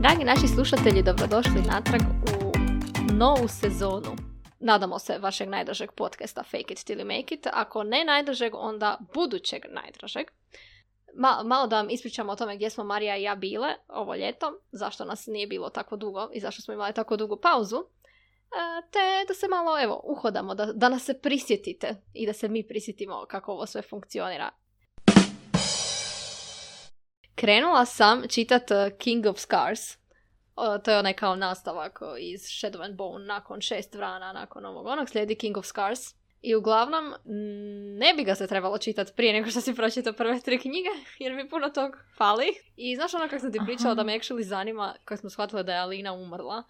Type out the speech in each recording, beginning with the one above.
Dragi naši slušatelji, dobrodošli natrag u novu sezonu. Nadamo se vašeg najdražeg podcasta Fake it till you make it. Ako ne najdražeg, onda budućeg najdražeg. Ma- malo da vam ispričamo o tome gdje smo Marija i ja bile ovo ljeto, zašto nas nije bilo tako dugo i zašto smo imali tako dugu pauzu. E, te da se malo, evo, uhodamo, da, da nas se prisjetite i da se mi prisjetimo kako ovo sve funkcionira. Krenula sam čitat uh, King of Scars. O, to je onaj kao nastavak o, iz Shadow and Bone nakon šest vrana, nakon ovog onog, slijedi King of Scars. I uglavnom, ne bi ga se trebalo čitati prije nego što si pročitao prve tri knjige, jer mi puno tog fali. I znaš ono kako sam ti pričala da me actually zanima, kad smo shvatili da je Alina umrla,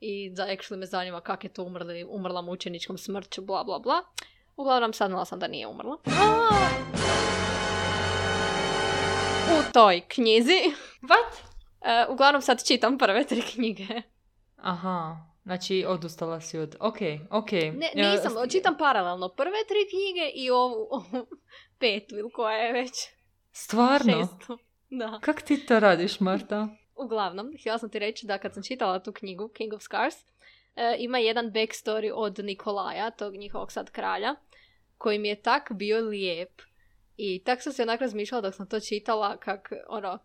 i da actually me zanima kak je to umrli, umrla mučeničkom smrću, bla bla bla. Uglavnom, saznala sam da nije umrla. U toj knjizi. What? E, uglavnom sad čitam prve tri knjige. Aha, znači odustala si od... Ok, ok. Ne, nisam, čitam paralelno prve tri knjige i ovu, ovu petu ili koja je već Stvarno? šestu. Da. Kak ti to radiš, Marta? Uglavnom, htjela sam ti reći da kad sam čitala tu knjigu, King of Scars, e, ima jedan backstory od Nikolaja, tog njihovog sad kralja, koji mi je tak bio lijep. I tak sam se onak razmišljala dok sam to čitala, kak, ono,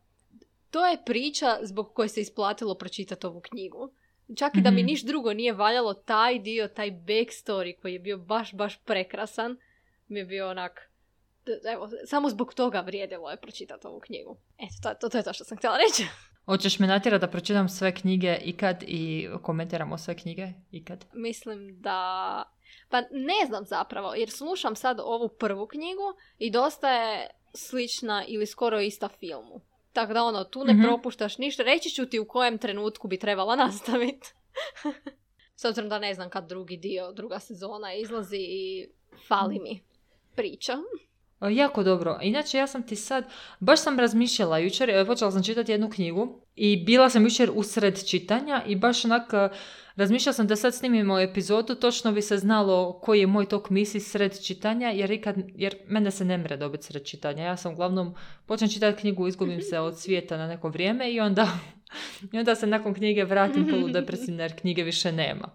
to je priča zbog koje se isplatilo pročitati ovu knjigu. Čak i da mi Mhm. niš drugo nije valjalo taj dio, taj backstory koji je bio baš, baš prekrasan, mi je bio onak, evo, samo zbog toga vrijedilo je pročitati ovu knjigu. Eto, to, to, to je to što sam htjela reći. Hoćeš me natjerati da pročitam sve knjige ikad i komentiramo sve knjige ikad? Mislim da... Pa ne znam zapravo, jer slušam sad ovu prvu knjigu i dosta je slična ili skoro ista filmu. Tako da ono, tu ne Mhm. propuštaš ništa. Reći ću ti u kojem trenutku bi trebala nastaviti. S obzirom da ne znam kad drugi dio, druga sezona izlazi i fali mi priča. Jako dobro. Inače, ja sam ti sad, baš sam razmišljala jučer, e, počela sam čitati jednu knjigu i bila sam jučer usred čitanja i baš onak, e, razmišljala sam da sad snimimo epizodu, točno bi se znalo koji je moj tok misli sred čitanja, jer, ikad, jer mene se ne mre dobiti sred čitanja. Ja sam uglavnom, počnem čitati knjigu, izgubim se od svijeta na neko vrijeme i onda, i onda se nakon knjige vratim poludepresivna jer knjige više nema.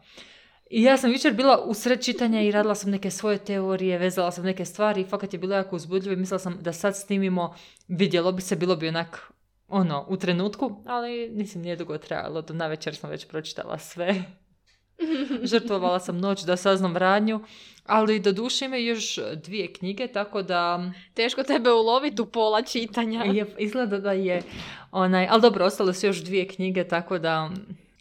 I ja sam jučer bila usred čitanja i radila sam neke svoje teorije, vezala sam neke stvari i fakat je bilo jako uzbudljivo i mislila sam da sad snimimo, vidjelo bi se, bilo bi onak, ono, u trenutku, ali mislim nije dugo trajalo, do navečer sam već pročitala sve. Žrtvovala sam noć da saznam radnju, ali do duše ima još dvije knjige, tako da Teško tebe uloviti u pola čitanja. je, izgleda da je onaj, ali dobro, ostale su još dvije knjige, tako da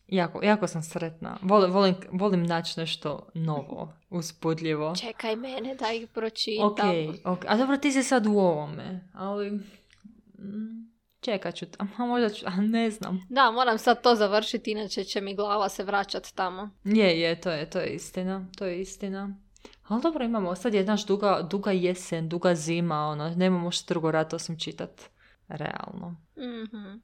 jako, jako sam sretna. Volim, volim, volim naći nešto novo, uzbudljivo. Čekaj mene da ih pročitam. Ok, ok. A dobro, ti si sad u ovome, ali... mm, Čekat ću, a možda ću, a ne znam. Da, moram sad to završiti, inače će mi glava se vraćat tamo. Je, je, to je, to je istina, to je istina. Ali dobro, imamo, sad je naš duga, duga jesen, duga zima, ono, nemamo što drugo rad osim čitat. Realno. Mhm.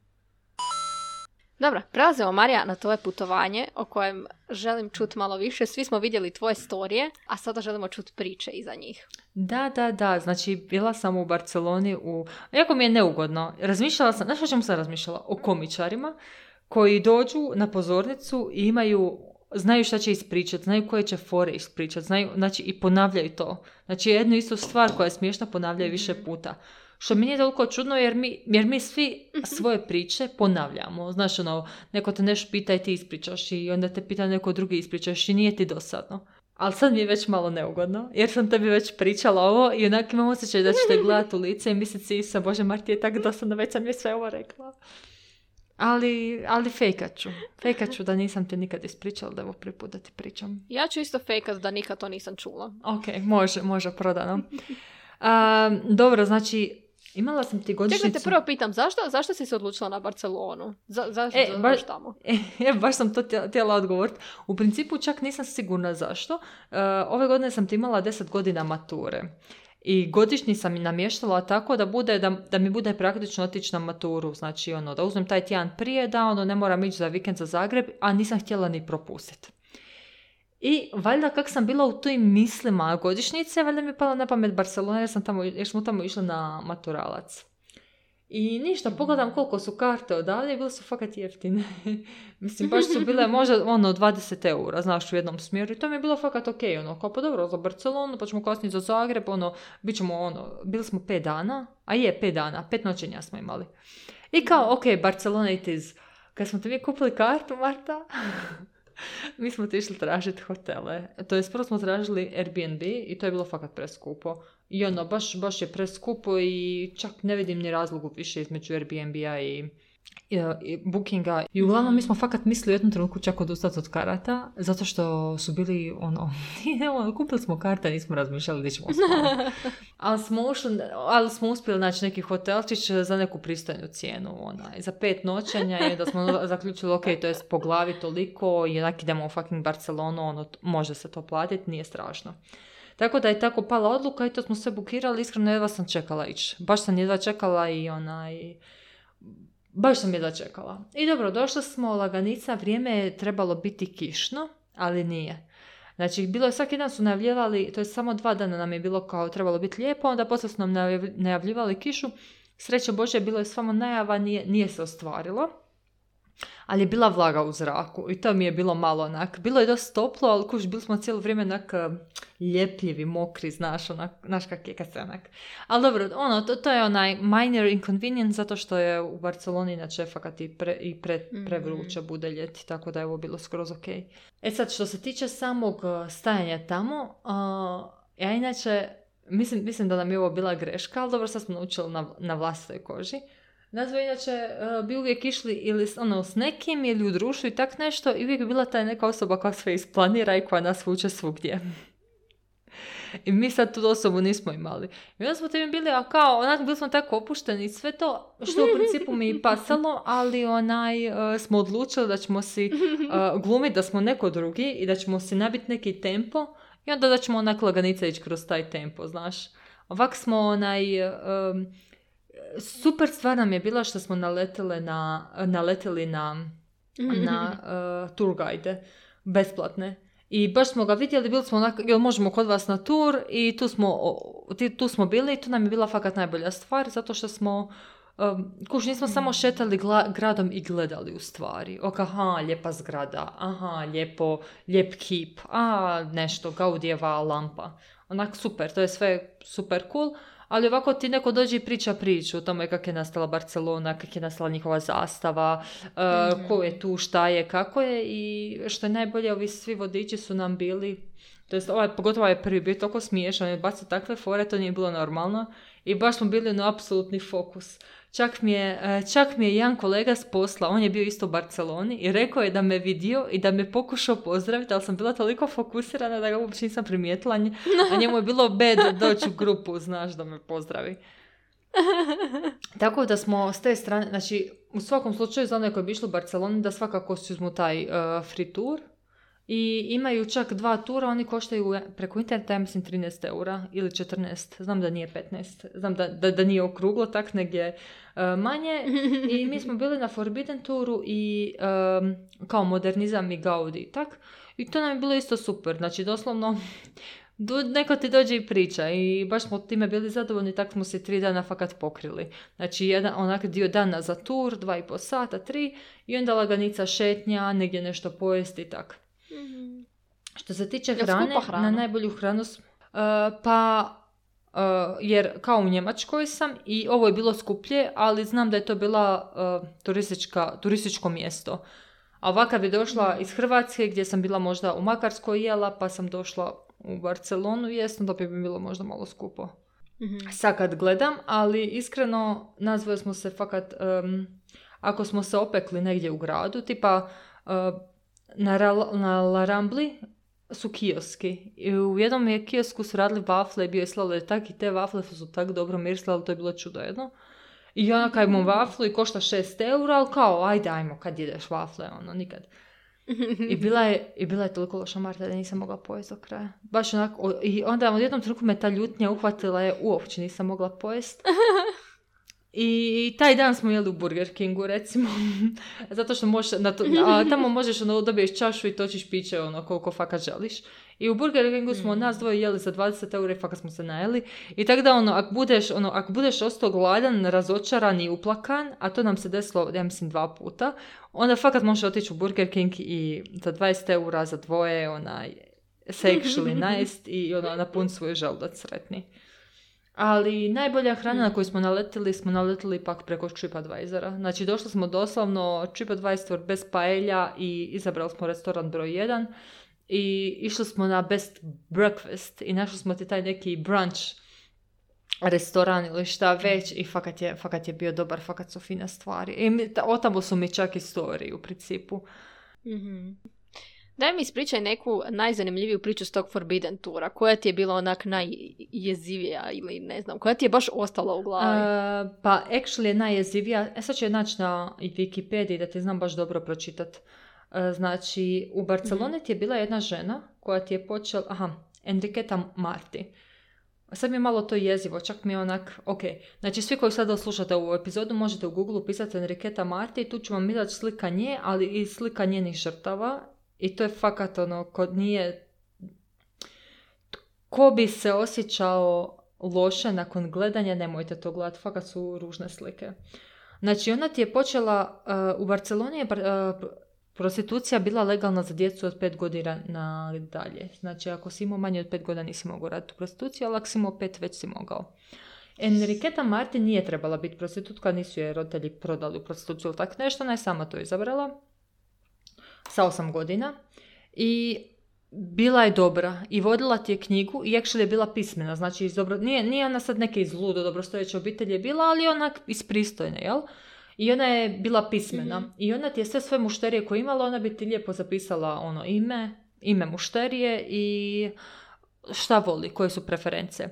Dobro, prelazimo Marija na tvoje putovanje o kojem želim čuti malo više. Svi smo vidjeli tvoje storije, a sada želimo čuti priče iza njih. Da, da, da, znači bila sam u Barceloni u... Jako mi je neugodno. Razmišljala sam, znaš o čemu sam razmišljala? O komičarima koji dođu na pozornicu i imaju, znaju šta će ispričati, znaju koje će fore ispričati, znaju, znači i ponavljaju to. Znači jednu istu stvar koja je smiješna ponavljaju više puta. Što mi nije toliko čudno jer mi, jer mi svi svoje priče ponavljamo. Znaš, ono, neko te nešto pita i ti ispričaš i onda te pita neko drugi ispričaš i nije ti dosadno. Ali sad mi je već malo neugodno, jer sam tebi već pričala ovo i onak imam osjećaj da ću te gledati u lice i misliti si sa Bože Marti je tako dosadno, već sam je sve ovo rekla. Ali, ali fejkat ću. Fejkat ću da nisam ti nikad ispričala da evo prvi put da ti pričam. Ja ću isto fejkat da nikad to nisam čula. Ok, može, može, prodano. A, dobro, znači, imala sam ti godišnjicu... Čekaj, te prvo pitam, zašto, zašto si se odlučila na Barcelonu? Za, zašto E, baš- tamo? E, baš sam to htjela- htjela odgovoriti. U principu čak nisam sigurna zašto. E, ove godine sam ti imala 10 godina mature. I godišnji sam i namještala tako da bude, da, da mi bude praktično otići na maturu. Znači, ono, da uzmem taj tjedan prije, da ono, ne moram ići za vikend za Zagreb, a nisam htjela ni propustiti. I valjda kak sam bila u tim mislima godišnjice, valjda mi je pala na pamet Barcelona jer, sam tamo, jer smo tamo išli na maturalac. I ništa, pogledam koliko su karte odavde i bile su fakat jeftine. Mislim, baš su bile možda ono 20 eura, znaš, u jednom smjeru. I to mi je bilo fakat ok, ono, kao pa dobro, za Barcelonu, pa ćemo kasnije za Zagreb, ono, bit ćemo ono, bili smo pet dana, a je, pet dana, pet noćenja smo imali. I kao, ok, Barcelona it is. Kad smo te mi kupili kartu, Marta, mi smo ti išli tražiti hotele. To je, prvo smo tražili Airbnb i to je bilo fakat preskupo. I ono, baš, baš je preskupo i čak ne vidim ni razlogu više između Airbnb-a i bookinga. I uglavnom mi smo fakat mislili u jednom trenutku čak odustati od karata, zato što su bili ono, ono kupili smo karte, nismo razmišljali gdje ćemo ali, smo ušli, ali smo uspjeli naći neki hotelčić za neku pristojnu cijenu. Ona, za pet noćenja i da smo zaključili, ok, to je po glavi toliko i onak idemo u fucking Barcelonu, ono, može se to platiti, nije strašno. Tako da je tako pala odluka i to smo sve bukirali, iskreno jedva sam čekala ići. Baš sam jedva čekala i onaj... Baš sam jedva čekala. I dobro, došli smo, laganica, vrijeme je trebalo biti kišno, ali nije. Znači, bilo je svaki dan su najavljivali, to je samo dva dana nam je bilo kao trebalo biti lijepo, onda poslije su nam najavljivali kišu. Sreća Bože, bilo je samo najava, nije, nije se ostvarilo ali je bila vlaga u zraku i to mi je bilo malo onak, bilo je dosta toplo, ali kuš, bili smo cijelo vrijeme onak eh, ljepljivi, mokri, znaš, onak, znaš kak je kad se onak. Ali dobro, ono, to, to je onaj minor inconvenience zato što je u Barceloni inače fakat i, pre, i pre, mhm. prevruće bude ljeti, tako da je ovo bilo skroz ok. E sad, što se tiče samog eh, stajanja tamo, uh, ja inače, mislim, mislim da nam je ovo bila greška, ali dobro, sad smo naučili na, na vlastitoj koži. Nas inače uh, bi uvijek išli ili ono, s nekim ili u društvu i tak nešto i uvijek bi bila ta neka osoba koja sve isplanira i koja nas vuče svugdje. I mi sad tu osobu nismo imali. I onda smo tim bili, a kao, onak, bili smo tako opušteni i sve to, što u principu mi i pasalo, ali onaj, uh, smo odlučili da ćemo si uh, glumiti da smo neko drugi i da ćemo si nabiti neki tempo i onda da ćemo onak laganica ići kroz taj tempo, znaš. Ovak smo onaj, super stvar nam je bila što smo naletele na, naleteli na, na uh, tour guide besplatne. I baš smo ga vidjeli, bili smo onako, jel možemo kod vas na tur i tu smo, tu smo bili i to nam je bila fakat najbolja stvar zato što smo Um, kuš, nismo samo mm. šetali gradom i gledali u stvari. Ok, aha, lijepa zgrada, aha, lijepo, lijep kip, a nešto, Gaudijeva lampa. Onak super, to je sve super cool, ali ovako ti neko dođe i priča priču o tome kako je nastala Barcelona, kako je nastala njihova zastava, uh, ko je tu, šta je, kako je i što je najbolje, ovi svi vodiči su nam bili, to jest ovaj, pogotovo ovaj prvi bio toliko smiješan, je bacio takve fore, to nije bilo normalno i baš smo bili na apsolutni fokus. Čak mi, je, e, čak mi je jedan kolega s posla, on je bio isto u Barceloni i rekao je da me vidio i da me pokušao pozdraviti, ali sam bila toliko fokusirana da ga uopće nisam primijetila, a njemu je bilo bed doći u grupu, znaš, da me pozdravi. Tako da smo s te strane, znači u svakom slučaju za one koji bi išli u Barceloni da svakako si uzmu taj uh, free tour, i imaju čak dva tura, oni koštaju preko interneta, ja mislim 13 eura ili 14, znam da nije 15, znam da, da, da nije okruglo, tak negdje uh, manje. I mi smo bili na Forbidden turu i kao modernizam i Gaudi, tak? I to nam je bilo isto super, znači doslovno neko ti dođe i priča i baš smo time bili zadovoljni, tak smo se tri dana fakat pokrili. Znači jedan onak dio dana za tur, dva i po sata, tri i onda laganica šetnja, negdje nešto pojesti i tak. Mm-hmm. Što se tiče hrane, na najbolju hranu, uh, pa uh, jer kao u Njemačkoj sam i ovo je bilo skuplje, ali znam da je to bila uh, turistička, turističko mjesto. A ovakav bi došla mm. iz Hrvatske gdje sam bila možda u Makarskoj jela, pa sam došla u Barcelonu jesno da bi mi bilo možda malo skupo. Mm-hmm. Sad kad gledam, ali iskreno nazvali smo se fakat, um, ako smo se opekli negdje u gradu, tipa na, na La Rambli su kioski. I u jednom je kiosku su radili wafle i bio je tak i te wafle su tak dobro mirisle, ali to je bilo čudo jedno. I ona kaj mu waflu i košta 6 eura, ali kao, ajde, ajmo, kad jedeš wafle, ono, nikad. I bila je, i bila je toliko loša Marta da nisam mogla pojesti do kraja. Baš onako, i onda u jednom trenutku me ta ljutnja uhvatila je, uopće nisam mogla pojesti. I taj dan smo jeli u Burger Kingu, recimo. Zato što možeš, na to, a tamo možeš, ono, dobiješ čašu i točiš piće, ono, koliko fakat želiš. I u Burger Kingu smo Mm. nas dvoje jeli za 20 eura i fakat smo se najeli. I tako da, ono, ako budeš, ono, ako budeš ostao gladan, razočaran i uplakan, a to nam se desilo, ja mislim, dva puta, onda fakat možeš otići u Burger King i za 20 eura za dvoje, onaj, sexually nice i ono, napun svoj želudac sretni. Ali najbolja hrana na koju smo naletili, smo naletili ipak preko TripAdvisora. Znači došli smo doslovno TripAdvisor bez paelja i izabrali smo restoran broj 1 i išli smo na best breakfast i našli smo ti taj neki brunch restoran ili šta već i fakat je, fakat je bio dobar, fakat su fine stvari. I mi, ta- otamo su mi čak istoriji u principu. Mhm. Daj mi ispričaj neku najzanimljiviju priču s tog Forbidden tura. Koja ti je bila onak najjezivija ili ne znam, koja ti je baš ostala u glavi? Uh, pa actually je najjezivija, e sad ću je naći na i Wikipediji da ti znam baš dobro pročitat. Uh, znači, u Barceloni ti je bila jedna žena koja ti je počela, aha, Enriqueta Marti. Sad mi je malo to jezivo, čak mi je onak, ok. Znači, svi koji sada slušate ovu epizodu možete u Google upisati Enriqueta Marti i tu ću vam izaći slika nje, ali i slika njenih žrtava. I to je fakat ono, kod nije... Ko bi se osjećao loše nakon gledanja, nemojte to gledati, fakat su ružne slike. Znači, ona ti je počela, uh, u Barceloni je uh, prostitucija bila legalna za djecu od 5 godina na dalje. Znači, ako si imao manje od 5 godina nisi mogao raditi u prostituciju, ali ako si imao 5 već si mogao. Enriqueta Martin nije trebala biti prostitutka, nisu je roditelji prodali u prostituciju ili tako nešto, ona je sama to izabrala sa 8 godina i bila je dobra i vodila ti je knjigu i actually je bila pismena, znači iz dobro, nije, nije ona sad neke iz ludo dobrostojeće obitelji je bila, ali onak iz pristojne, jel? I ona je bila pismena Mhm. i ona ti je sve svoje mušterije koje je imala, ona bi ti lijepo zapisala ono ime, ime mušterije i šta voli, koje su preference.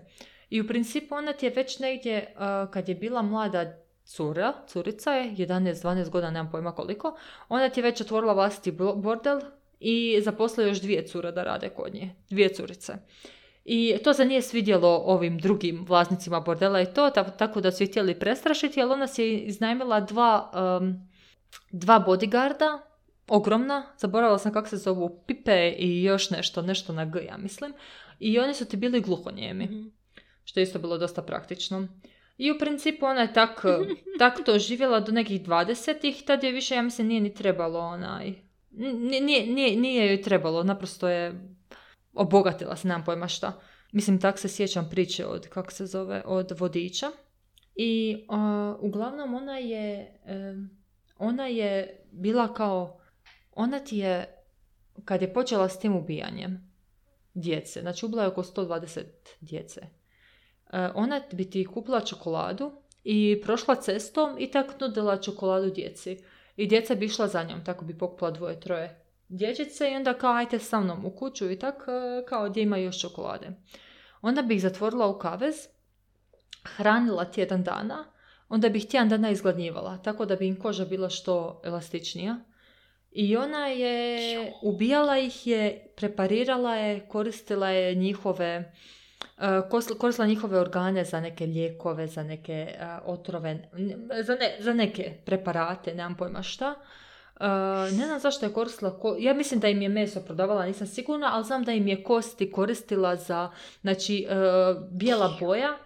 I u principu ona ti je već negdje, uh, kad je bila mlada cura, curica je, 11-12 godina, nemam pojma koliko, ona ti je već otvorila vlastiti bordel i zaposlila još dvije cure da rade kod nje. Dvije curice. I to se nije svidjelo ovim drugim vlasnicima bordela i to, ta- tako da su je htjeli prestrašiti, ali ona si je iznajmila dva, um, dva bodyguarda, ogromna, zaboravila sam kako se zovu, Pipe i još nešto, nešto na G, ja mislim. I oni su ti bili gluhonijemi Mhm. što je isto bilo dosta praktično. I u principu ona je tak, tak to živjela do nekih 20-ih, tad je više, ja mislim, nije ni trebalo onaj... Nije, nije, nije, joj trebalo, naprosto je obogatila se, nemam pojma šta. Mislim, tak se sjećam priče od, kako se zove, od vodiča. I a, uglavnom ona je, em, ona je bila kao, ona ti je, kad je počela s tim ubijanjem djece, znači ubila je oko 120 djece, ona bi ti kupila čokoladu i prošla cestom i tak nudila čokoladu djeci. I djeca bi išla za njom, tako bi pokupila dvoje, troje dječice i onda kao ajte sa mnom u kuću i tak e, kao gdje ima još čokolade. Onda bi ih zatvorila u kavez, hranila tjedan dana, onda bi ih tjedan dana izgladnjivala, tako da bi im koža bila što elastičnija. I ona je, ubijala ih je, preparirala je, koristila je njihove, e, koristila njihove organe za neke lijekove, za neke e, otrove, za, ne- za neke preparate, nemam pojma šta. E, ne znam zašto je koristila, ko- ja mislim da im je meso prodavala, nisam sigurna, ali znam da im je kosti koristila za, znači, e, bijela boja,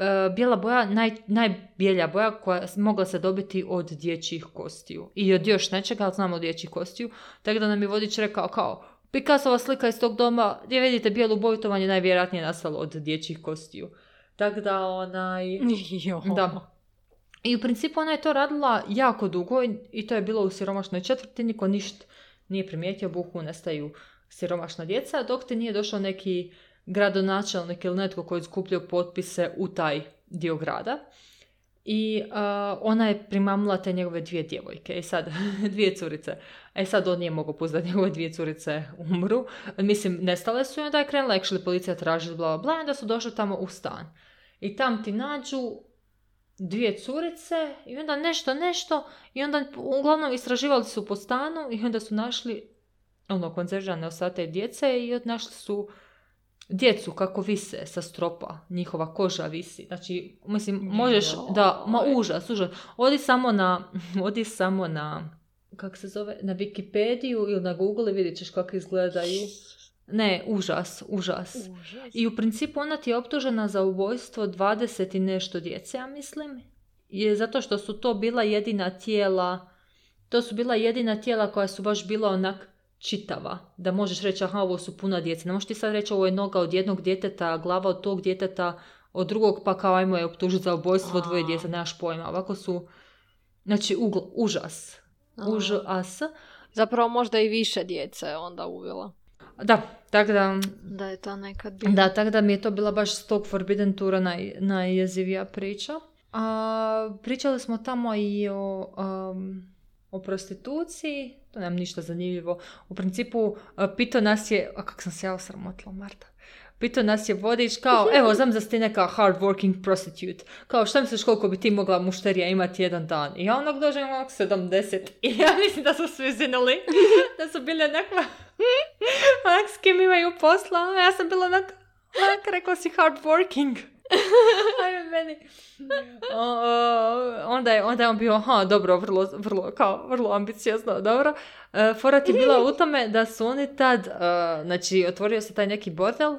E, bijela boja, naj, najbijelja boja koja mogla se dobiti od dječjih kostiju. I od još nečega, ali znamo od dječjih kostiju. Tako da nam je vodič rekao kao, Picassova slika iz tog doma, gdje vidite bijelu boju, to vam je najvjerojatnije nastalo od dječjih kostiju. Tako da onaj... Jo. Da. I u principu ona je to radila jako dugo i- to je bilo u siromašnoj četvrti, niko ništa nije primijetio, buhu nestaju siromašna djeca, dok ti nije došao neki gradonačelnik ili netko koji je skupljao potpise u taj dio grada. I a, ona je primamila te njegove dvije djevojke, i sad, dvije curice. E sad on nije mogao pustiti da njegove dvije curice umru. Mislim, nestale su i onda je krenula actually policija tražiti bla bla bla onda su došli tamo u stan. I tam ti nađu dvije curice i onda nešto, nešto i onda uglavnom istraživali su po stanu i onda su našli ono konzervžane ostate djece i našli su djecu kako vise sa stropa, njihova koža visi. Znači, mislim, možeš, da, ma užas, užas. Odi samo na, odi samo na, kak se zove, na Wikipediju ili na Google i vidjet ćeš kako izgledaju. Ne, užas, užas, Užas. I u principu ona ti je optužena za ubojstvo 20 i nešto djece, ja mislim. Je zato što su to bila jedina tijela, to su bila jedina tijela koja su baš bila onak čitava. Da možeš reći, aha, ovo su puna djece. Ne možeš ti sad reći, ovo je noga od jednog djeteta, glava od tog djeteta, od drugog pa kao ajmo je optužiti za ubojstvo dvoje djece, nemaš pojma. Ovako su, znači, ugl- užas. A. Užas. Zapravo možda i više djece je onda uvela. Da, tako da, Da je to nekad bilo. Da, tako da mi je to bila baš s tog Forbidden Tura naj, najjezivija priča. A, pričali smo tamo i o, um, o prostituciji, to nam ništa zanimljivo. U principu, a, pitao nas je, a kak sam se ja osramotila, Marta. Pitao nas je vodič kao, evo, znam da ste neka hard working prostitute. Kao, šta misliš koliko bi ti mogla mušterija imati jedan dan? I ja onak dođem onak 70. I ja mislim da su svi zinuli. da su bile onakva, onak s kim imaju posla. Ja sam bila onak, onak rekao si hard working. Ajme meni. O, o, onda, je, onda je on bio, aha, dobro, vrlo, vrlo, kao, vrlo ambiciozno, dobro. E, fora ti je bila u tome da su oni tad, e, znači, otvorio se taj neki bordel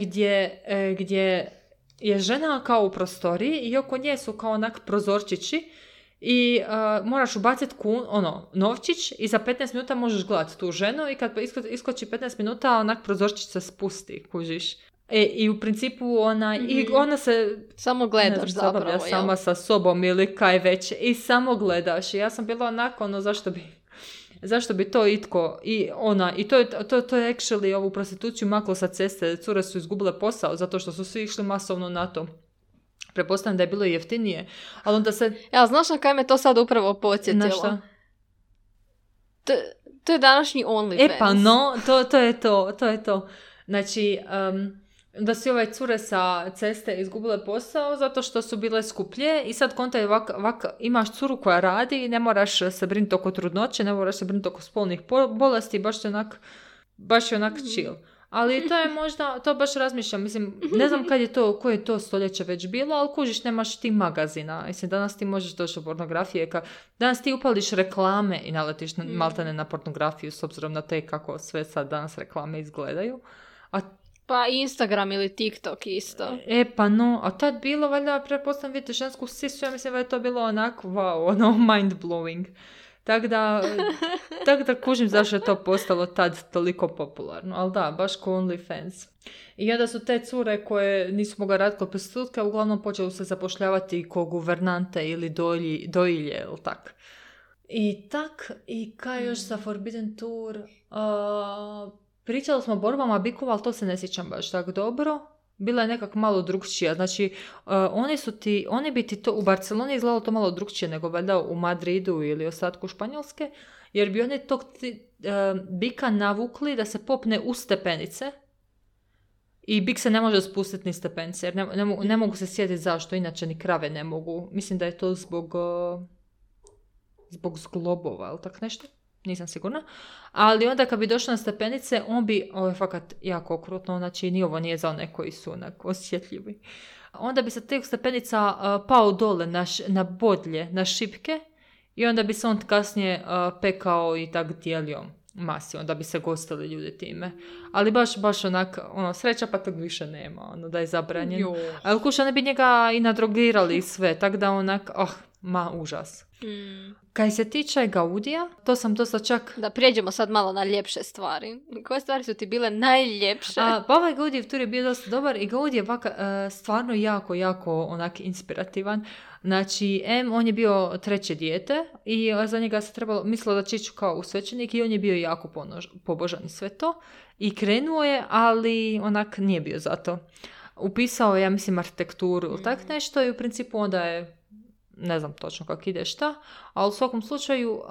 gdje, e, gdje je žena kao u prostoriji i oko nje su kao onak prozorčići i e, moraš ubaciti kun, ono, novčić i za 15 minuta možeš gledati tu ženu i kad isko, iskoči 15 minuta onak prozorčić se spusti, kužiš. E, I u principu ona, i Mhm. ona se Samo ne gledaš znam, zapravo, sama sa sobom ili kaj već i samo gledaš. I ja sam bila onako, ono, zašto bi, zašto bi to itko i ona, i to je, to, to je actually ovu prostituciju maklo sa ceste, cure su izgubile posao zato što su svi išli masovno na to. Prepostavljam da je bilo jeftinije, ali onda se, Ja, znaš na kaj me to sad upravo na podsjetilo? šta? To, to je današnji OnlyFans. E pa no, to, to je to, to je to. Znači, em, da si ovaj cure sa ceste izgubile posao zato što su bile skuplje i sad konta je ovak, ovak, imaš curu koja radi i ne moraš se brinuti oko trudnoće, ne moraš se brinuti oko spolnih po- bolesti, baš je onak, baš je onak chill. Ali to je možda, to baš razmišljam, mislim, ne znam kad je to, koje je to stoljeće već bilo, ali kužiš, nemaš ti magazina. Mislim, danas ti možeš doći do pornografije, ka, danas ti upališ reklame i naletiš na, Mm. maltene na pornografiju s obzirom na te kako sve sad danas reklame izgledaju. A Pa Instagram ili TikTok isto. E, pa no, a tad bilo, valjda, pretpostavljam, vidite žensku sisu, ja mislim da je to bilo onako, wow, ono, mind blowing. Tako da, tak da kužim zašto je to postalo tad toliko popularno. Ali da, baš ko OnlyFans. I onda su te cure koje nisu mogle raditi kod prostitutke, uglavnom počeli se zapošljavati ko guvernante ili dojilje, ili tak. I tak, i kaj još sa Forbidden Tour? A, pričali smo o borbama bikova, ali to se ne sjećam baš tako dobro. Bila je nekak malo drugčija. Znači, uh, oni su ti, oni bi ti to, u Barceloni izgledalo to malo drugčije nego valjda u Madridu ili ostatku Španjolske, jer bi oni tog ti- uh, bika navukli da se popne u stepenice i bik se ne može spustiti ni stepenice, jer ne, ne, mogu- ne mogu se sjetiti zašto, inače ni krave ne mogu. Mislim da je to zbog, uh, zbog zglobova, ili tak nešto? Nisam sigurna. Ali onda kad bi došao na stepenice, on bi, ovo je fakat jako okrutno, znači ni ovo nije za one koji su onak osjetljivi. Onda bi se tih stepenica uh, pao dole na, š- na bodlje, na šipke i onda bi se on kasnije uh, pekao i tak dijelio masi, onda bi se gostili ljudi time. Ali baš, baš onak, ono, sreća pa tog više nema, ono, da je zabranjeno. Ali kuša ne bi njega i nadrogirali sve, tako da onak, oh, ma, užas. Mm. Kaj se tiče Gaudija, to sam dosta čak... Da prijeđemo sad malo na ljepše stvari. Koje stvari su ti bile najljepše? A, pa ovaj Gaudijev tur je bio dosta dobar i Gaudi je vaka, e, stvarno jako, jako onak inspirativan. Znači, M, on je bio treće dijete i za njega se trebalo, mislilo da će ići kao u svećenik i on je bio jako ponož- pobožan i sve to. I krenuo je, ali onak nije bio za to. Upisao je, ja mislim, arhitekturu ili tak nešto i u principu onda je ne znam točno kako ide šta, ali u svakom slučaju uh,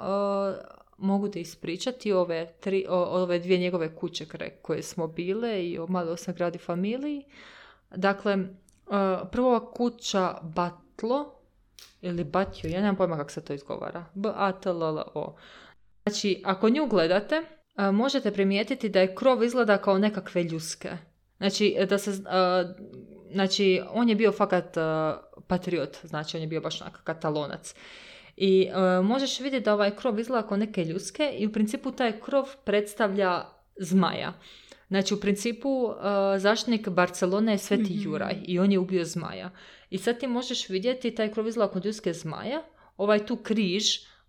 mogu ti ispričati ove, tri, o- ove dvije njegove kuće koje smo bile i o malo sam gradi familiji. Dakle, uh, prva kuća Batlo, ili Batjo, ja nemam pojma kako se to izgovara. B-A-T-L-L-O. Znači, ako nju gledate, uh, možete primijetiti da je krov izgleda kao nekakve ljuske. Znači, da se, znači, on je bio fakat patriot, znači on je bio baš onak katalonac. I možeš vidjeti da ovaj krov izgleda kao neke ljuske i u principu taj krov predstavlja zmaja. Znači, u principu uh, zaštitnik Barcelone je Sveti mm Juraj i on je ubio zmaja. I sad ti možeš vidjeti taj krov izgleda kod ljuske zmaja, ovaj tu križ,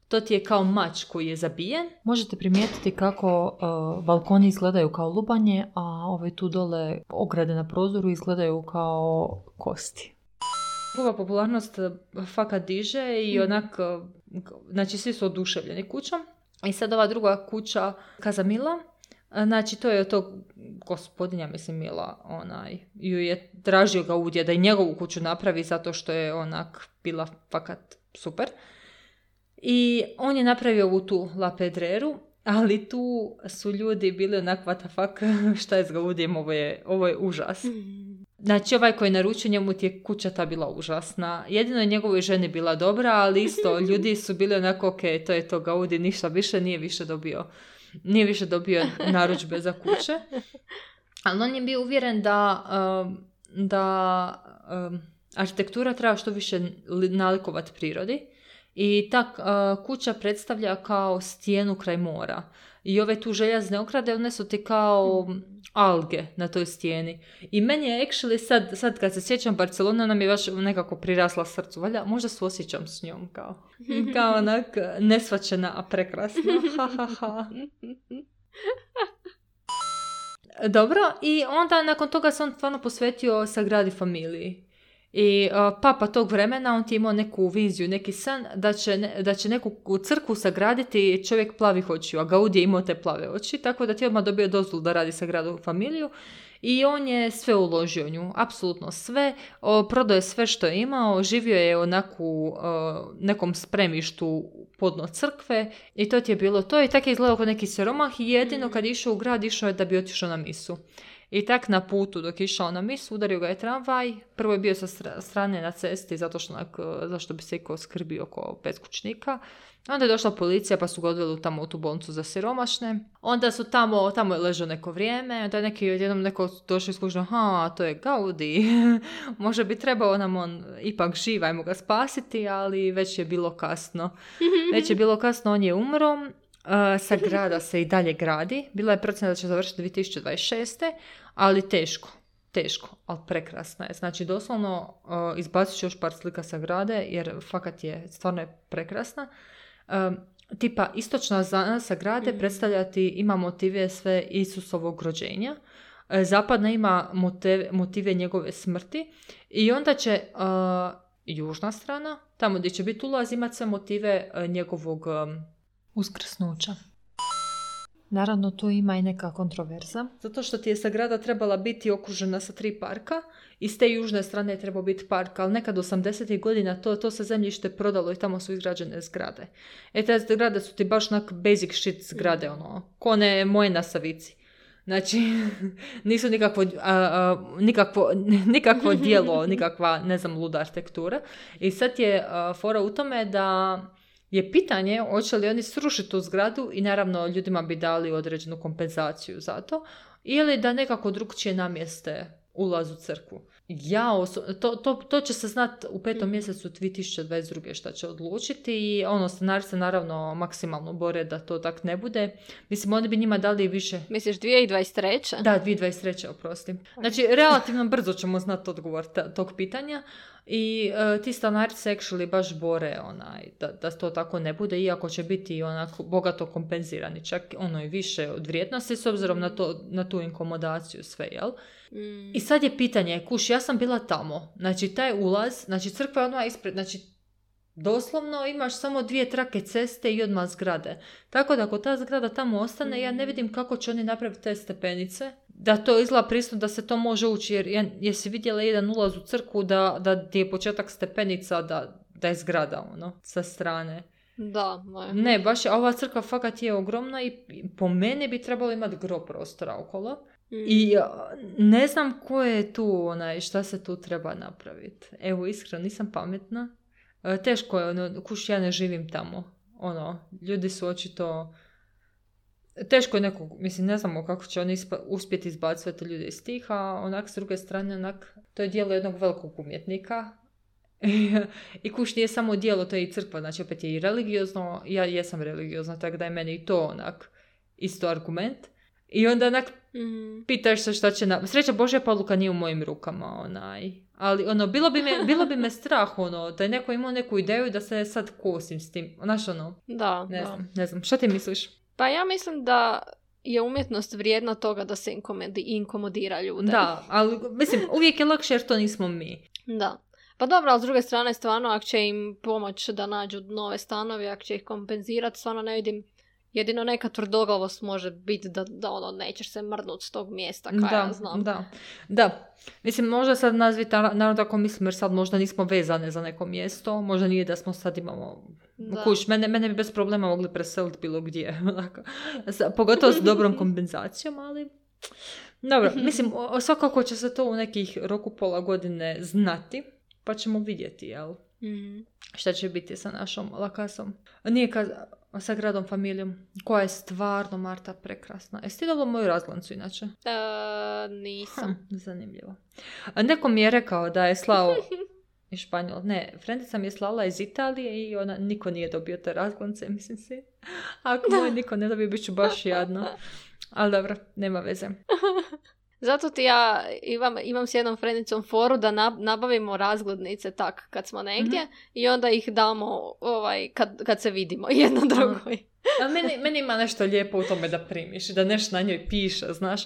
to ti je kao mač koji je zabijen. Možete primijetiti kako uh, balkoni izgledaju kao lubanje, a ove tu dole ograde na prozoru izgledaju kao kosti. Njegova popularnost uh, fakat diže i mm. onak, uh, znači svi su oduševljeni kućom. I sad ova druga kuća Kazamila, Znači, to je to gospodinja, mislim, Mila, onaj, ju je tražio ga udje da i njegovu kuću napravi zato što je onak bila fakat super. I on je napravio ovu tu La Pedreru, ali tu su ljudi bili onak, what the fuck, šta je s Gaudijem, ovo je, ovo je užas. Znači, ovaj koji je naručio njemu ti je kuća ta bila užasna. Jedino je njegovoj ženi bila dobra, ali isto, ljudi su bili onako, ok, to je to Gaudi, ništa više, nije više dobio nije više dobio narudžbe za kuće. Ali on je bio uvjeren da, um, da um, arhitektura treba što više nalikovati prirodi. I ta uh, kuća predstavlja kao stijenu kraj mora. I ove tu željazne okrade, one su ti kao alge na toj stijeni. I meni je actually sad, sad kad se sjećam Barcelona, nam je baš nekako prirasla srcu. Valjda možda se osjećam s njom kao, kao onak nesvačena, a prekrasna. Ha, ha, ha. Dobro, i onda nakon toga se on stvarno posvetio sagradi familiji. I uh, papa tog vremena, on ti imao neku viziju, neki san da će, da će neku u crkvu sagraditi čovjek plavih očiju, a Gaudi je imao te plave oči, tako da ti odmah dobio dozvolu da radi sagradu familiju i on je sve uložio nju, apsolutno sve, o, prodao je sve što je imao, živio je onako u nekom spremištu podno crkve i to ti je bilo to i tako je izgledao kao neki siromah i jedino kad je išao u grad išao je da bi otišao na misu. I tak na putu dok je išao na mis, udario ga je tramvaj. Prvo je bio sa strane na cesti zato što, zašto bi se iko skrbio oko beskućnika. Onda je došla policija pa su ga odveli tamo u tu bolnicu za siromašne. Onda su tamo, tamo je ležao neko vrijeme, onda je neki odjednom neko došao i skužio, ha, to je Gaudi, možda bi trebao nam on ipak živ, ajmo ga spasiti, ali već je bilo kasno. Već je bilo kasno, on je umro. Uh, sa grada se i dalje gradi. Bila je procena da će završiti 2026 ali teško. Teško, ali prekrasna je. Znači, doslovno uh, izbacit ću još par slika sa grade, jer fakat je, stvarno je prekrasna. Um, tipa, istočna sa grade mm. predstavljati, ima motive sve Isusovog rođenja. Uh, zapadna ima motive, motive njegove smrti. I onda će uh, južna strana, tamo gdje će biti ulaz, imati sve motive uh, njegovog um, uskrsnuća. Naravno, tu ima i neka kontroverza. Zato što ti je Sagrada trebala biti okružena sa tri parka i s te južne strane je trebao biti park, ali nekad 80. godina to, to se zemljište prodalo i tamo su izgrađene zgrade. E te zgrade su ti baš onak basic shit zgrade, ono, kone moje na Savici. Znači, nisu nikakvo, nikakvo, nikakvo dijelo, nikakva, ne znam, luda arhitektura. I sad je fora u tome da je pitanje hoće li oni srušiti tu zgradu i naravno ljudima bi dali određenu kompenzaciju za to ili da nekako drugčije namjeste ulaz u crkvu. Ja to, to, to će se znat u petom mm. mjesecu 2022. šta će odlučiti i ono, scenari se naravno maksimalno bore da to tak ne bude. Mislim, oni bi njima dali više... Misliš 2023. Da, 2023. oprosti. Znači, relativno brzo ćemo znati odgovor tog pitanja. I uh, ti stanari se actually baš bore onaj, da, da to tako ne bude, iako će biti onako bogato kompenzirani, čak ono i više od vrijednosti s obzirom na, to, na tu inkomodaciju sve, jel? Mm. I sad je pitanje, kuš, ja sam bila tamo, znači taj ulaz, znači crkva je odmah ispred, znači doslovno imaš samo dvije trake ceste i odmah zgrade. Tako da ako ta zgrada tamo ostane, ja ne mm. vidim kako će oni napraviti te stepenice da to izgleda prisutno da se to može ući, jer jesi vidjela jedan ulaz u crku da, da ti je početak stepenica da, da je zgrada ono, sa strane. Da, ne. Ne, baš ova crkva fakat je ogromna i po meni bi trebalo imati gro prostora okolo. I mm. ne znam ko je tu, onaj, šta se tu treba napraviti. Evo, iskreno, nisam pametna. E, teško je, ono, kuš, ja ne živim tamo. Ono, ljudi su očito teško je nekog, mislim, ne znamo kako će oni ispa- uspjeti izbaciti sve te ljude iz tih, a onak s druge strane, onak, to je dijelo jednog velikog umjetnika. I kuš nije samo dijelo, to je i crkva, znači opet je i religiozno, ja jesam religiozna, tako da je meni i to onak isto argument. I onda onak Mhm. pitaš se šta će na... Sreća Božja paluka nije u mojim rukama, onaj. Ali ono, bilo bi me, bilo bi me strah, ono, da je neko imao neku ideju da se sad kosim s tim. Znaš, ono, Da, ne da. znam, ne znam. Šta ti misliš? Pa ja mislim da je umjetnost vrijedna toga da se inkomedi, inkomodira ljude. Da, ali mislim, uvijek je lakše jer to nismo mi. Da. Pa dobro, ali s druge strane, stvarno, ako će im pomoć da nađu nove stanove, ako će ih kompenzirati, stvarno ne vidim, jedino neka tvrdoglavost može biti da, da ono, nećeš se mrdnut s tog mjesta, kaj da, ja znam. da, da. Mislim, možda sad nazviti, naravno tako mislim, jer sad možda nismo vezane za neko mjesto, možda nije da smo sad imamo Da. Kuš, mene, mene bi bez problema mogli preseliti bilo gdje. Pogotovo s dobrom kompenzacijom, ali... Dobro, mislim, svakako će se to u nekih roku pola godine znati, pa ćemo vidjeti, jel? Mhm. Šta će biti sa našom lakasom. Nije ka, sa gradom familijom, koja je stvarno, Marta, prekrasna. Jesi ti dobila moju razglancu inače? E, nisam. Hm, zanimljivo. Neko mi je rekao da je slao iz Španjol. Ne, frendica mi je slala iz Italije i ona, niko nije dobio te razglance, mislim si. Ako moj niko ne dobije, bit ću baš jadno. Ali dobro, nema veze. Zato ti ja imam, imam s jednom frendicom foru da nab- nabavimo razglednice tak kad smo negdje Mhm. i onda ih damo ovaj, kad, kad se vidimo jedno drugoj. Ali meni, meni ima nešto lijepo u tome da primiš i da nešto na njoj piše, znaš.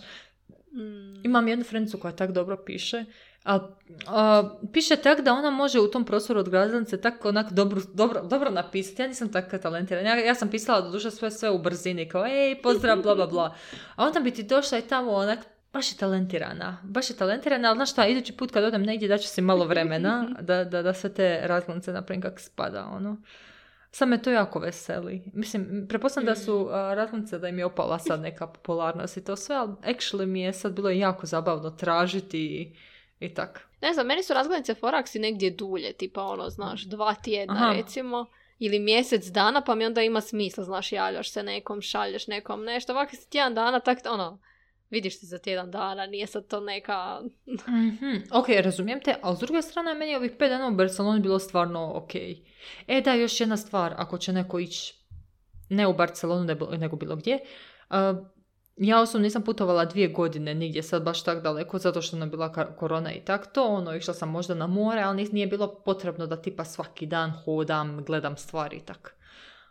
Mm. Imam jednu frendicu koja tak dobro piše, a, a, piše tak da ona može u tom prostoru od glazanice tako onak dobro, dobro, dobro napisati. Ja nisam tako talentirana. Ja, ja sam pisala do duše sve, sve u brzini, kao ej, pozdrav, bla, bla, bla. A onda bi ti došla i tamo onak, baš je talentirana. Baš je talentirana, ali znaš šta, idući put kad odem negdje daću si malo vremena da, da, da sve te razglance napravim kako spada, ono. Sad me to jako veseli. Mislim, prepostavljam da su a, razglednice da im je opala sad neka popularnost i to sve, ali actually mi je sad bilo jako zabavno tražiti i, i tak. Ne znam, meni su razglednice foraksi negdje dulje, tipa ono, znaš, dva tjedna Aha. recimo, ili mjesec dana, pa mi onda ima smisla, znaš, javljaš se nekom, šalješ nekom nešto, ovako si tjedan dana, tak, ono, vidiš se za tjedan dana, nije sad to neka... Mhm, Ok, razumijem te, ali s druge strane meni je ovih pet dana u Barceloni bilo stvarno ok. E da, još jedna stvar, ako će neko ići ne u Barcelonu nego, bilo gdje, uh, ja osobno nisam putovala dvije godine nigdje sad baš tak daleko zato što nam je bila korona i tak to, ono, išla sam možda na more, ali nije bilo potrebno da tipa svaki dan hodam, gledam stvari i tak.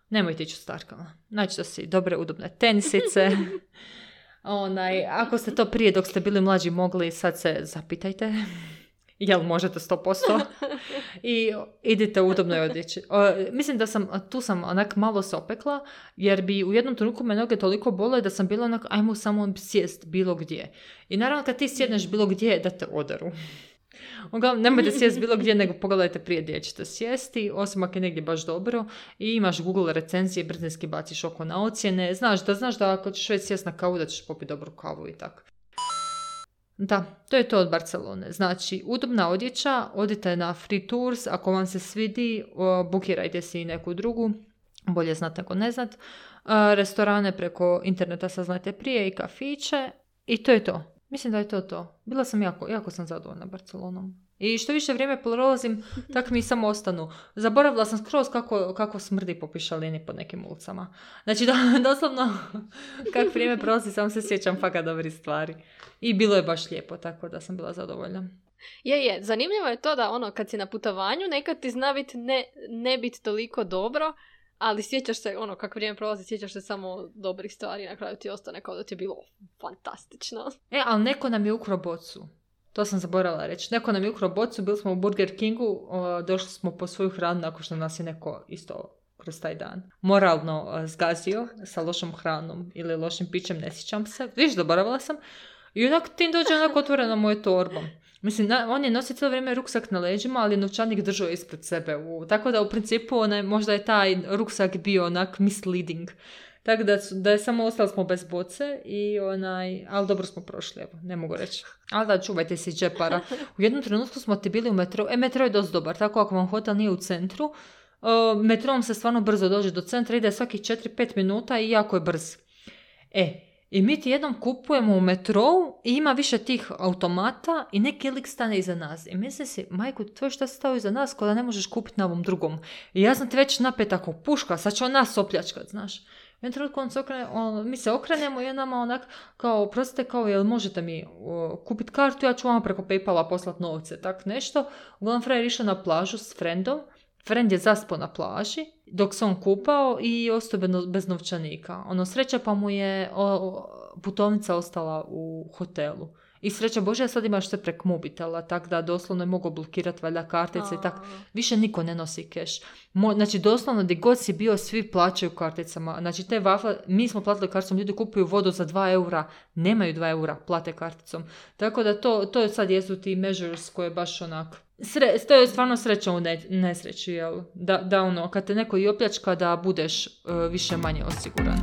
Nemojte ići u starkama. Nađite si dobre, udobne tenisice. Onaj, ako ste to prije dok ste bili mlađi mogli, sad se zapitajte. Jel možete 100%? I idite u udobnoj odjeći. O, mislim da sam, tu sam onak malo se opekla, jer bi u jednom trenutku me noge toliko bole da sam bila onak, ajmo samo sjest bilo gdje. I naravno kad ti sjedneš bilo gdje, da te odaru. Uglavnom, nemojte sjest bilo gdje, nego pogledajte prije gdje ćete sjesti, osim ako je negdje baš dobro i imaš Google recenzije, brzinski baciš oko na ocjene, znaš da znaš da ako ćeš već sjest na kavu, da ćeš popiti dobru kavu i tako. Da, to je to od Barcelone. Znači, udobna odjeća, odite na free tours, ako vam se svidi, bukirajte si i neku drugu, bolje znat nego ne znat. A, restorane preko interneta saznajte prije i kafiće i to je to. Mislim da je to to. Bila sam jako, jako sam zadovoljna Barcelonom. I što više vrijeme prolazim, tak mi samo ostanu. Zaboravila sam skroz kako, kako smrdi po pišalini po nekim ulicama. Znači, da, doslovno, kako vrijeme prolazi, samo se sjećam fakat dobrih stvari. I bilo je baš lijepo, tako da sam bila zadovoljna. Je, je, zanimljivo je to da ono, kad si na putovanju, nekad ti zna biti ne, ne biti toliko dobro, ali sjećaš se, ono, kako vrijeme prolazi, sjećaš se samo dobrih stvari, na kraju ti ostane kao da ti je bilo fantastično. E, ali neko nam je ukro bocu. To sam zaboravila reći. Neko nam je ukro bocu, bili smo u Burger Kingu, došli smo po svoju hranu nakon što nas je neko isto kroz taj dan moralno zgazio sa lošom hranom ili lošim pićem, ne sjećam se. Viš, zaboravila sam. I onak tim dođe onako otvorena moje torba. Mislim, na- on je nosio cijelo vrijeme ruksak na leđima, ali novčanik držao ispred sebe. U, tako da u principu onaj, možda je taj ruksak bio onak misleading. Tako da, da je samo ostali smo bez boce i onaj, ali dobro smo prošli, evo, ne mogu reći. Ali da, čuvajte si džepara. U jednom trenutku smo ti bili u metro, e, metro je dosta dobar, tako ako vam hotel nije u centru, uh, metrom se stvarno brzo dođe do centra, ide svakih 4-5 minuta i jako je brz. E, i mi ti jednom kupujemo u metrou i ima više tih automata i neki lik stane iza nas. I misli si, majku, to je se stao iza nas, ko da ne možeš kupiti na ovom drugom. I ja sam ti već napet ako puška, sad će on nas opljačkat, znaš. Trenutku on se okrene, mi se okrenemo i nama onak, kao, prostite, kao, jel možete mi kupiti kartu, ja ću vam preko Paypala poslat novce, tak nešto. Uglavnom, frajer išao na plažu s frendom, Friend je zaspao na plaži dok se on kupao i ostao bez novčanika. Ono, sreća pa mu je putovnica ostala u hotelu. I sreća Božja sad imaš sve prek mobitela, tako da doslovno je mogao blokirati valjda kartice i tako. Više niko ne nosi keš. znači doslovno gdje god si bio, svi plaćaju karticama. Znači te wafle, mi smo platili karticom, ljudi kupuju vodu za 2 eura, nemaju 2 eura, plate karticom. Tako da to, to je sad jesu ti measures koje baš onak Sre, to je stvarno sreća u nesreći, jel? Da, da ono, kad te neko i opljačka da budeš uh, više manje osiguran.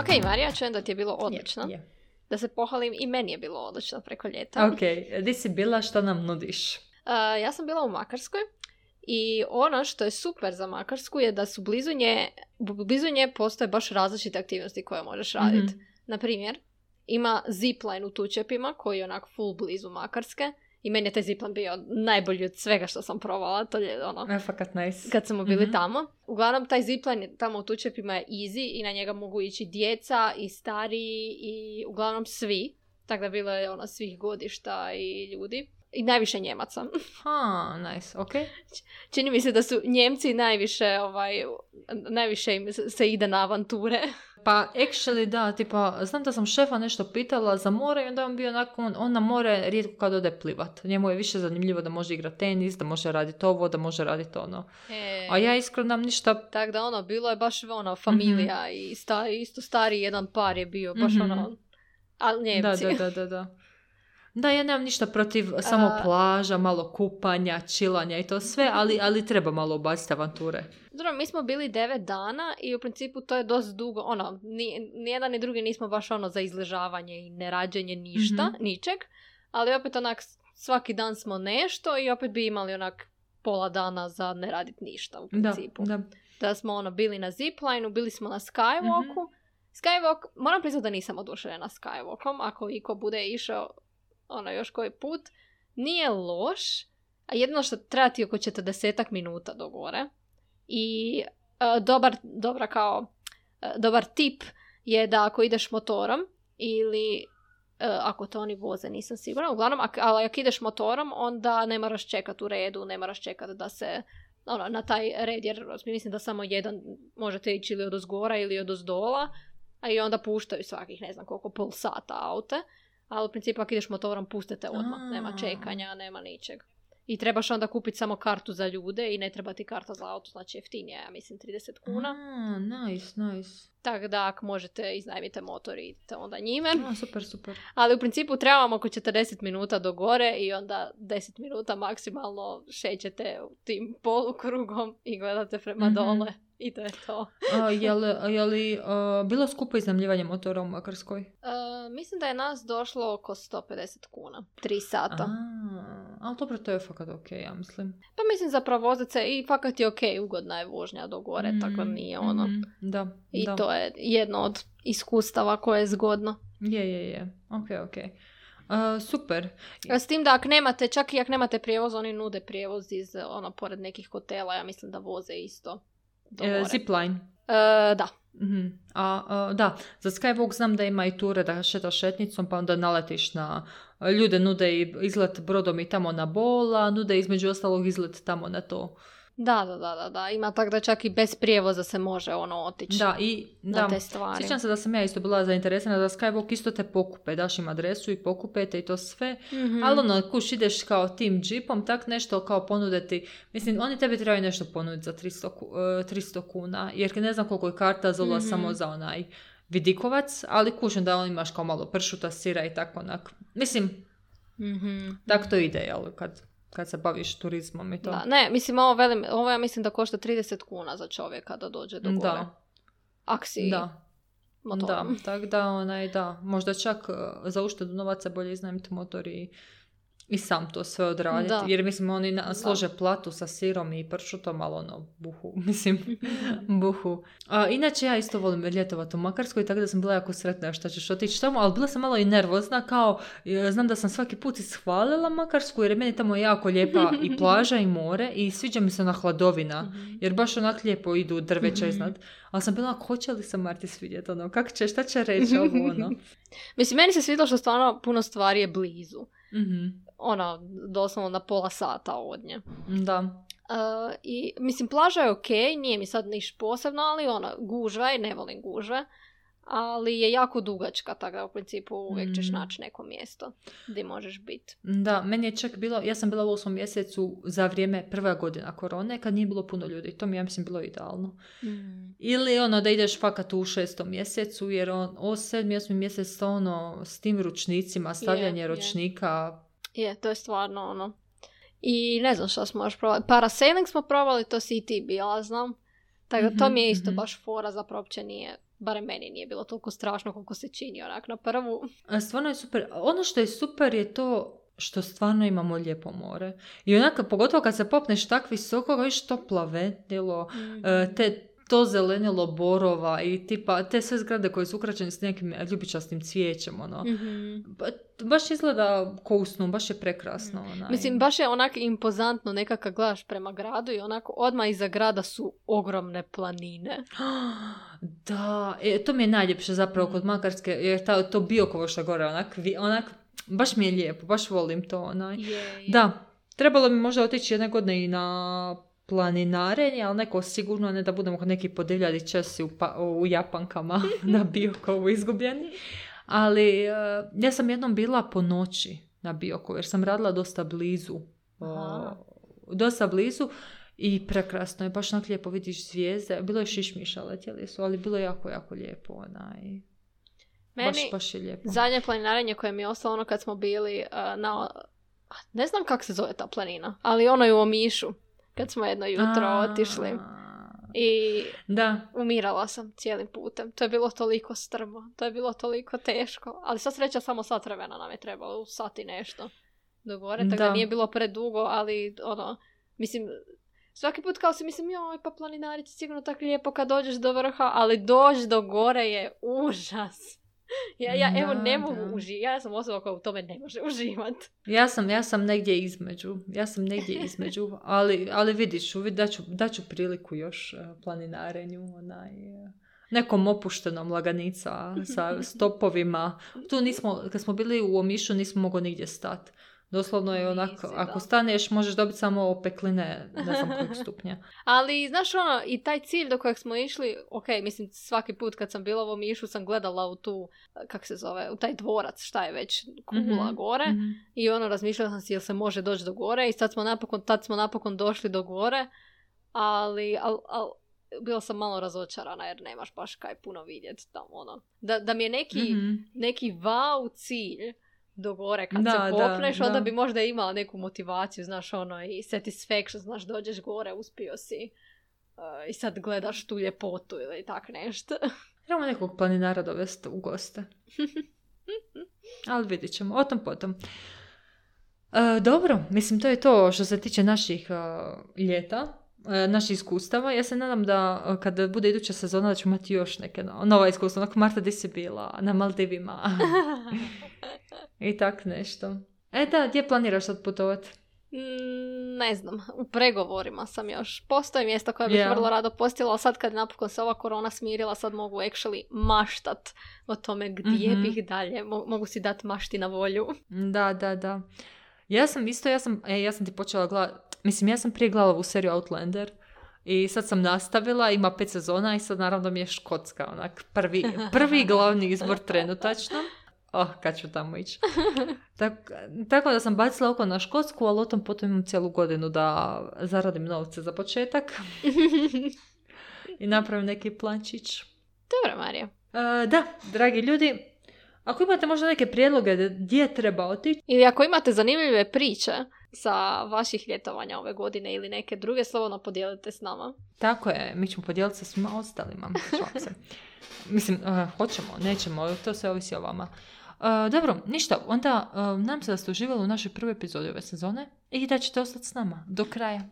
Ok, Marija, čujem da ti je bilo odlično. Da se pohvalim, i meni je bilo odlično preko ljeta. Ok, di si bila, što nam nudiš? Uh, ja sam bila u Makarskoj i ono što je super za Makarsku je da su blizu nje, blizu nje postoje baš različite aktivnosti koje možeš raditi. mm Na primjer, ima zipline u Tučepima koji je onak full blizu Makarske i meni je taj zipline bio najbolji od svega što sam provala. To je ono... E, fakat nice. Kad smo bili mm tamo. Uglavnom, taj zipline tamo u Tučepima je easy i na njega mogu ići djeca i stariji i uglavnom svi. Tako da bilo je ono svih godišta i ljudi. I najviše Njemaca. Ha, nice, ok. Čini mi se da su Njemci najviše, ovaj, najviše im se ide na avanture. Pa, actually, da, tipa, znam da sam šefa nešto pitala za more i onda on bio onako, on, on na more rijetko kad ode plivat. Njemu je više zanimljivo da može igrati tenis, da može raditi ovo, da može raditi ono. E, A ja iskreno nam ništa... Tak da, ono, bilo je baš ono, familija mm i sta, isto stari jedan par je bio, baš mm ono, ali Njemci. Da, da, da, da. da. Da, ja nemam ništa protiv samo plaža, malo kupanja, čilanja i to sve, ali, ali treba malo ubaciti avanture. Dobro, mi smo bili devet dana i u principu to je dosta dugo, ono, ni, ni jedan ni drugi nismo baš ono za izležavanje i nerađenje ništa, mm ničeg, ali opet onak svaki dan smo nešto i opet bi imali onak pola dana za ne raditi ništa u principu. Da, da. da smo ono bili na ziplineu, bili smo na skywalku. mm Skywalk, moram priznati da nisam oduševljena skywalkom, ako iko bude išao ono još koji put, nije loš, a jedno što treba ti oko 40 minuta do gore. I uh, dobar, dobra kao, uh, dobar tip je da ako ideš motorom ili uh, ako to oni voze, nisam sigurna, uglavnom, ak, ali ako ideš motorom, onda ne moraš čekati u redu, ne moraš čekati da se ono, na taj red, jer mislim da samo jedan možete ići ili od ozgora ili od ozdola, a i onda puštaju svakih, ne znam koliko, pol sata aute ali u principu ako ideš motorom pustite odmah, nema čekanja, nema ničeg. I trebaš onda kupiti samo kartu za ljude i ne treba ti karta za auto, znači jeftinije, ja mislim 30 kuna. A, nice, nice. Tako da ako možete iznajmite motor i idete onda njime. A, super, super. Ali u principu trebamo oko 40 minuta do gore i onda 10 minuta maksimalno šećete tim polukrugom i gledate prema mm dole. I to je to. A, je li, je li bilo skupo iznajmljivanje motora u Makarskoj? Mislim da je nas došlo oko 150 kuna. Tri sata. A, ali dobro, to je fakat ok, ja mislim. Pa mislim za pravozice i fakat je ok, ugodna je vožnja do gore, mm, tako nije ono. Mm, da, I to je jedno od iskustava koje je zgodno. Je, je, je. Ok, ok. Uh, super. S tim da ako nemate, čak i ako nemate prijevoz, oni nude prijevoz iz, ono, pored nekih hotela, ja mislim da voze isto. E, zipline. E, da. mm A, da, za Skywalk znam da ima i ture da šetaš šetnicom pa onda naletiš na ljude nude i izlet brodom i tamo na bola, nude između ostalog izlet tamo na to da, da, da, da, da. Ima tako da čak i bez prijevoza se može ono otići da, i, na te stvari. Sjećam se da sam ja isto bila zainteresirana da Skywalk isto te pokupe, daš im adresu i pokupete i to sve, mm-hmm. ali ono, kuš ideš kao tim džipom, tak nešto kao ponuditi, mislim, oni tebi trebaju nešto ponuditi za 300, 300 e, kuna, jer ne znam koliko je karta za mm samo za onaj vidikovac, ali kušam da on imaš kao malo pršuta, sira i tako onak. Mislim, mm-hmm. tak to ide, jel, kad kad se baviš turizmom i to. Da, ne, mislim, ovo, velim, ovo ja mislim da košta 30 kuna za čovjeka da dođe do gore. Da. Aksi. Da. Da, tako da, onaj, da, možda čak e, za uštedu novaca bolje iznajmiti motor i i sam to sve odraditi. Da. Jer mislim oni na, slože platu sa sirom i pršutom, malo ono buhu, mislim, buhu. A, inače ja isto volim ljetovati u Makarskoj, tako da sam bila jako sretna što ćeš otići tamo, ali bila sam malo i nervozna, kao e, znam da sam svaki put ishvalila Makarsku jer je meni tamo jako lijepa i plaža i more i sviđa mi se ona hladovina, jer baš onak lijepo idu drveća iznad. Ali sam bila, hoće li se Marti svidjeti, ono, kako će, šta će reći ovo, ono. Mislim, meni se svidjelo što stvarno puno stvari je blizu. Mhm. Ono, doslovno na pola sata od nje. Da. Uh, I, mislim, plaža je ok, nije mi sad niš posebno, ali ona, gužva je, ne volim gužve, ali je jako dugačka, tako da u principu uvijek ćeš Mm. naći neko mjesto gdje možeš biti. Da, meni je čak bilo, ja sam bila u osmom mjesecu za vrijeme prva godina korone, kad nije bilo puno ljudi. To mi ja mislim bilo idealno. Ili ono da ideš fakat u šestom mjesecu, jer on, o sedmi, osmi mjesec to ono s tim ručnicima, stavljanje je. ručnika. Je, to je stvarno ono. I ne znam šta smo još probali. Parasailing smo probali, to si i ti bila, znam. Tako da to Mhm, mi je isto mhm. baš fora, zapravo uopće nije, barem meni nije bilo toliko strašno koliko se čini onak na prvu. Stvarno je super. Ono što je super je to što stvarno imamo lijepo more. I onako, pogotovo kad se popneš tak visoko, viš to plavetilo, e, te to zelenilo borova i tipa te sve zgrade koje su ukračene s nekim ljubičastim cvijećem, ono. Mhm. Ba- baš izgleda ko u snu, baš je prekrasno. onaj. Mislim, baš je onak impozantno nekako kad gledaš prema gradu i onako odmah iza grada su ogromne planine. Da, e, to mi je najljepše zapravo kod Makarske, jer ta, to Biokovo što gore, onak, vi- onak, baš mi je lijepo, baš volim to, onaj. Je, Da, trebalo mi možda otići jedne godine i na planinarenje, ali neko sigurno ne da budemo kod neki podivljali česi u, pa, u Japankama na Biokovu izgubljeni. Ali e, ja sam jednom bila po noći na Biokovu jer sam radila dosta blizu. Aha. O, dosta blizu i prekrasno je, baš onak lijepo vidiš zvijezde. Bilo je šišmiša, letjeli su, ali bilo je jako, jako lijepo. Onaj. Meni Baš, baš je lijepo. zadnje planinarenje koje mi je ostalo ono kad smo bili uh, na... Ne znam kako se zove ta planina, ali ono je u Omišu. Kad smo jedno jutro A, otišli. I Da, umirala sam cijelim putem. To je bilo toliko strmo. To je bilo toliko teško. Ali sva sreća samo sat vremena nam je trebalo. Sat i nešto. Do gore. Tako da. Da. nije bilo predugo, ali ono... Mislim, svaki put kao si mislim, joj, pa planinarici sigurno tako lijepo kad dođeš do vrha, ali doći do gore je užas. Ja, ja evo Da, ne mogu uživati. Ja sam osoba koja u tome ne može uživati. Ja sam, ja sam negdje između. Ja sam negdje između, ali, ali vidiš, vid, daću, daću priliku još eh, planinarenju, onaj, eh, nekom opuštenom laganica sa stopovima. Tu nismo, kad smo bili u Omišu, nismo mogli nigdje stati. Doslovno je onako, ako staneš možeš dobiti samo opekline, ne znam kojeg stupnja. Ali, znaš ono, i taj cilj do kojeg smo išli, ok, mislim, svaki put kad sam bila u Omišu sam gledala u tu, kak se zove, u taj dvorac, šta je već, kula Mhm, gore. mhm. I ono, razmišljala sam si jel se može doći do gore i sad smo napokon, tad smo napokon došli do gore, ali, al, al, bila sam malo razočarana jer nemaš baš kaj puno vidjeti tamo, ono. Da, da mi je neki, Mhm. neki wow cilj do gore kad Da, se da, popneš, onda da. bi možda imala neku motivaciju, znaš, ono, i satisfaction, znaš, dođeš gore, uspio si uh, i sad gledaš tu ljepotu ili tak nešto. Trebamo nekog planinara dovesti u goste. Ali vidit ćemo, o tom potom. E, dobro, mislim to je to što se tiče naših e, ljeta, naših iskustava. Ja se nadam da e, kada bude iduća sezona da ćemo imati još neke no- nova iskustva. Onako, Marta, di si bila? Na Maldivima. I tak nešto. E da, gdje planiraš sad? Mm, ne znam, u pregovorima sam još. Postoje mjesta koja bih Ja. vrlo rado postila, ali sad kad napokon se ova korona smirila, sad mogu actually maštat o tome gdje Mhm. bih dalje. Mo- mogu si dati mašti na volju. Da, da, da. Ja sam isto, ja sam, e, ja sam ti počela gledati, mislim, ja sam prije gledala ovu seriju Outlander i sad sam nastavila, ima pet sezona i sad naravno mi je Škotska, onak, prvi, prvi glavni izbor trenutačno. Oh, kad ću tamo ići. Tak, tako da sam bacila oko na Škotsku, ali o tom potom imam cijelu godinu da zaradim novce za početak i napravim neki plančić. Dobro, Marija. E, da, dragi ljudi, ako imate možda neke prijedloge gdje treba otići, Ili ako imate zanimljive priče sa vaših ljetovanja ove godine ili neke druge, slobodno podijelite s nama. Tako je, mi ćemo podijeliti sa svima ostalima. se. Mislim, uh, hoćemo, nećemo, to sve ovisi o vama. dobro, ništa, onda uh, nam se da ste uživali u našoj prvoj epizodi ove sezone i da ćete ostati s nama do kraja.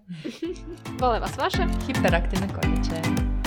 Vole vas vaše. Hiperaktivne konjiće.